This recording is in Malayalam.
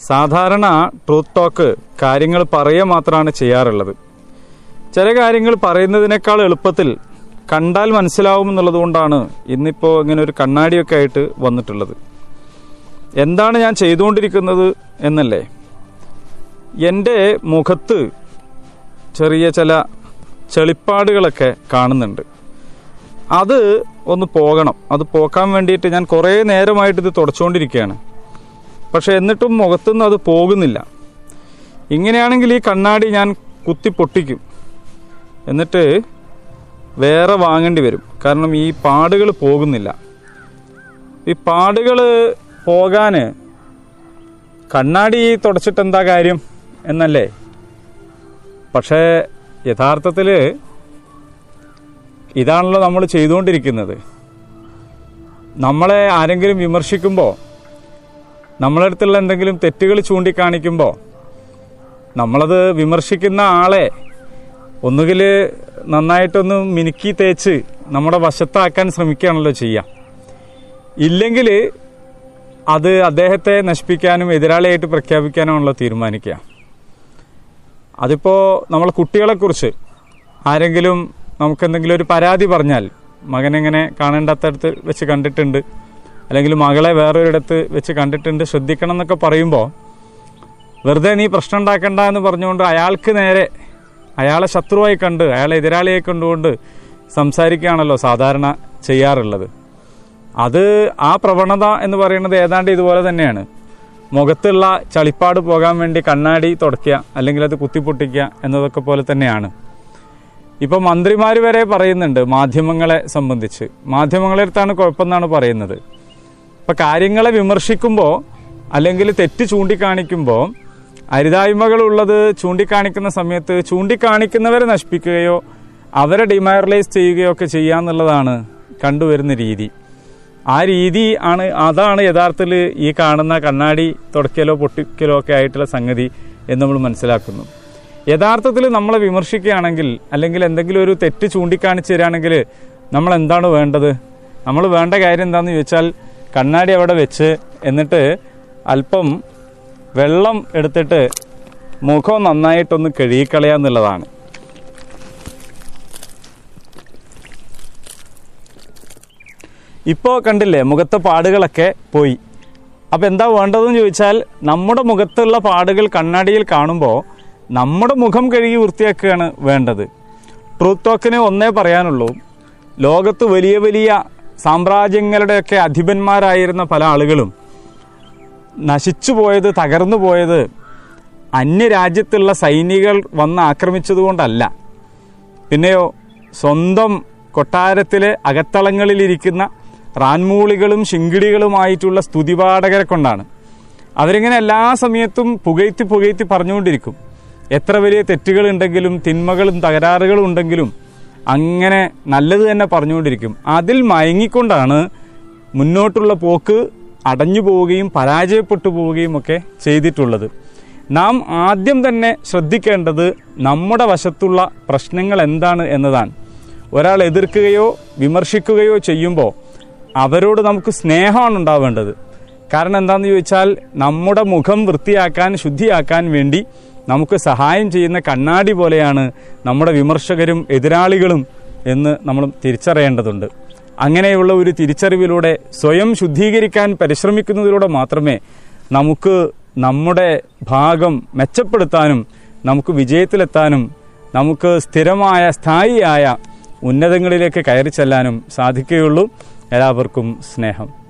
സാധാരണ ട്രൂത്ത് ടോക്ക് കാര്യങ്ങൾ പറയുക മാത്രമാണ് ചെയ്യാറുള്ളത്. ചില കാര്യങ്ങൾ പറയുന്നതിനേക്കാൾ എളുപ്പത്തിൽ കണ്ടാൽ മനസ്സിലാവും എന്നുള്ളത് കൊണ്ടാണ് ഇന്നിപ്പോൾ ഇങ്ങനെ ഒരു കണ്ണാടിയൊക്കെ ആയിട്ട് വന്നിട്ടുള്ളത്. എന്താണ് ഞാൻ ചെയ്തുകൊണ്ടിരിക്കുന്നത് എന്നല്ലേ? എന്റെ മുഖത്ത് ചെറിയ ചില ചെളിപ്പാടുകളൊക്കെ കാണുന്നുണ്ട്. അത് ഒന്ന് പോകണം. അത് പോക്കാൻ വേണ്ടിയിട്ട് ഞാൻ കുറേ നേരമായിട്ട് ഇത് തുടച്ചുകൊണ്ടിരിക്കുകയാണ്. പക്ഷെ എന്നിട്ടും മുഖത്തുനിന്ന് അത് പോകുന്നില്ല. ഇങ്ങനെയാണെങ്കിൽ ഈ കണ്ണാടി ഞാൻ കുത്തി പൊട്ടിക്കും. എന്നിട്ട് വേറെ വാങ്ങേണ്ടി വരും. കാരണം ഈ പാടുകൾ പോകുന്നില്ല. ഈ പാടുകൾ പോകാൻ കണ്ണാടി തുടച്ചിട്ട് എന്താ കാര്യം എന്നല്ലേ? പക്ഷേ യഥാർത്ഥത്തിൽ ഇതാണല്ലോ നമ്മൾ ചെയ്തുകൊണ്ടിരിക്കുന്നത്. നമ്മളെ ആരെങ്കിലും വിമർശിക്കുമ്പോൾ നമ്മളെ അടുത്തുള്ള എന്തെങ്കിലും തെറ്റുകൾ ചൂണ്ടിക്കാണിക്കുമ്പോൾ നമ്മളത് വിമർശിക്കുന്ന ആളെ ഒന്നുകിൽ നന്നായിട്ടൊന്ന് മിനുക്കി തേച്ച് നമ്മുടെ വശത്താക്കാൻ ശ്രമിക്കുകയാണല്ലോ ചെയ്യാം. ഇല്ലെങ്കിൽ അത് അദ്ദേഹത്തെ നശിപ്പിക്കാനും എതിരാളിയായിട്ട് പ്രഖ്യാപിക്കാനുമാണല്ലോ തീരുമാനിക്കുക. അതിപ്പോൾ നമ്മൾ കുട്ടികളെക്കുറിച്ച് ആരെങ്കിലും നമുക്കെന്തെങ്കിലും ഒരു പരാതി പറഞ്ഞാൽ മകനെങ്ങനെ കാണേണ്ടാത്തടത്ത് വെച്ച് കണ്ടിട്ടുണ്ട് അല്ലെങ്കിൽ മകളെ വേറൊരിടത്ത് വെച്ച് കണ്ടിട്ടുണ്ട് ശ്രദ്ധിക്കണം എന്നൊക്കെ പറയുമ്പോൾ വെറുതെ നീ പ്രശ്നം ഉണ്ടാക്കണ്ട എന്ന് പറഞ്ഞുകൊണ്ട് അയാൾക്ക് നേരെ അയാളെ ശത്രുവായി കണ്ട് അയാളെ എതിരാളിയെ കണ്ടുകൊണ്ട് സംസാരിക്കുകയാണല്ലോ സാധാരണ ചെയ്യാറുള്ളത്. അത് ആ പ്രവണത എന്ന് പറയുന്നത് ഏതാണ്ട് ഇതുപോലെ തന്നെയാണ്. മുഖത്തുള്ള ചളിപ്പാട് പോകാൻ വേണ്ടി കണ്ണാടി തുടയ്ക്കുക അല്ലെങ്കിൽ അത് കുത്തിപ്പൊട്ടിക്കുക എന്നതൊക്കെ പോലെ തന്നെയാണ്. ഇപ്പോൾ മന്ത്രിമാർ വരെ പറയുന്നുണ്ട് മാധ്യമങ്ങളെ സംബന്ധിച്ച്. മാധ്യമങ്ങളെ അടുത്താണ് കുഴപ്പമെന്നാണ് പറയുന്നത്. ഇപ്പൊ കാര്യങ്ങളെ വിമർശിക്കുമ്പോൾ അല്ലെങ്കിൽ തെറ്റ് ചൂണ്ടിക്കാണിക്കുമ്പോൾ അരുതായ്മകളുള്ളത് ചൂണ്ടിക്കാണിക്കുന്ന സമയത്ത് ചൂണ്ടിക്കാണിക്കുന്നവരെ നശിപ്പിക്കുകയോ അവരെ ഡിമൈറലൈസ് ചെയ്യുകയോ ഒക്കെ ചെയ്യാന്നുള്ളതാണ് കണ്ടുവരുന്ന രീതി. ആ രീതി ആണ് അതാണ് യഥാർത്ഥത്തിൽ ഈ കാണുന്ന കണ്ണാടി തുടക്കലോ പൊട്ടിക്കലോ ഒക്കെ ആയിട്ടുള്ള സംഗതി എന്ന് നമ്മൾ മനസ്സിലാക്കുന്നു. യഥാർത്ഥത്തിൽ നമ്മളെ വിമർശിക്കുകയാണെങ്കിൽ അല്ലെങ്കിൽ എന്തെങ്കിലും ഒരു തെറ്റ് ചൂണ്ടിക്കാണിച്ചു തരികയാണെങ്കിൽ നമ്മൾ എന്താണ് വേണ്ടത്? നമ്മൾ വേണ്ട കാര്യം എന്താണെന്ന് ചോദിച്ചാൽ കണ്ണാടി അവിടെ വെച്ച് എന്നിട്ട് അല്പം വെള്ളം എടുത്തിട്ട് മുഖം നന്നായിട്ടൊന്ന് കഴുകിക്കളയാന്നുള്ളതാണ് ഇപ്പോൾ കണ്ടില്ലേ മുഖത്തെ പാടുകളൊക്കെ പോയി. അപ്പോൾ എന്താ വേണ്ടതെന്ന് ചോദിച്ചാൽ നമ്മുടെ മുഖത്തുള്ള പാടുകൾ കണ്ണാടിയിൽ കാണുമ്പോൾ നമ്മുടെ മുഖം കഴുകി വൃത്തിയാക്കുകയാണ് വേണ്ടത്. ട്രൂത്ത് ടോക്കിന് ഒന്നേ പറയാനുള്ളൂ ലോകത്ത് വലിയ വലിയ സാമ്രാജ്യങ്ങളുടെയൊക്കെ അധിപന്മാരായിരുന്ന പല ആളുകളും നശിച്ചു പോയത് തകർന്നു പോയത് അന്യരാജ്യത്തുള്ള സൈനികൾ വന്ന് ആക്രമിച്ചതുകൊണ്ടല്ല. പിന്നെയോ സ്വന്തം കൊട്ടാരത്തിലെ അകത്തളങ്ങളിലിരിക്കുന്ന റാൻമൂളികളും ശിങ്കിടികളുമായിട്ടുള്ള സ്തുതിപാഠകരെ കൊണ്ടാണ്. അവരിങ്ങനെ എല്ലാ സമയത്തും പുകഴ്ത്തി പുകഴ്ത്തി പറഞ്ഞുകൊണ്ടിരിക്കും. എത്ര വലിയ തെറ്റുകളുണ്ടെങ്കിലും തിന്മകളും തകരാറുകളും ഉണ്ടെങ്കിലും അങ്ങനെ നല്ലത് തന്നെ പറഞ്ഞുകൊണ്ടിരിക്കും. അതിൽ മയങ്ങിക്കൊണ്ടാണ് മുന്നോട്ടുള്ള പോക്ക് അടഞ്ഞു പോവുകയും പരാജയപ്പെട്ടു പോവുകയും ഒക്കെ ചെയ്തിട്ടുള്ളത്. നാം ആദ്യം തന്നെ ശ്രദ്ധിക്കേണ്ടത് നമ്മുടെ വശത്തുള്ള പ്രശ്നങ്ങൾ എന്താണ് എന്നതാണ്. ഒരാൾ എതിർക്കുകയോ വിമർശിക്കുകയോ ചെയ്യുമ്പോൾ അവരോട് നമുക്ക് സ്നേഹമാണ് ഉണ്ടാവേണ്ടത്. കാരണം എന്താണെന്ന് ചോദിച്ചാൽ നമ്മുടെ മുഖം വൃത്തിയാക്കാൻ ശുദ്ധിയാക്കാൻ വേണ്ടി നമുക്ക് സഹായം ചെയ്യുന്ന കണ്ണാടി പോലെയാണ് നമ്മുടെ വിമർശകരും എതിരാളികളും എന്ന് നമ്മൾ തിരിച്ചറിയേണ്ടതുണ്ട്. അങ്ങനെയുള്ള ഒരു തിരിച്ചറിവിലൂടെ സ്വയം ശുദ്ധീകരിക്കാൻ പരിശ്രമിക്കുന്നതിലൂടെ മാത്രമേ നമുക്ക് നമ്മുടെ ഭാഗം മെച്ചപ്പെടുത്താനും നമുക്ക് വിജയത്തിലെത്താനും നമുക്ക് സ്ഥിരമായ സ്ഥായിയായ ഉന്നതങ്ങളിലേക്ക് കയറി ചെല്ലാനും സാധിക്കുകയുള്ളൂ. എല്ലാവർക്കും സ്നേഹം.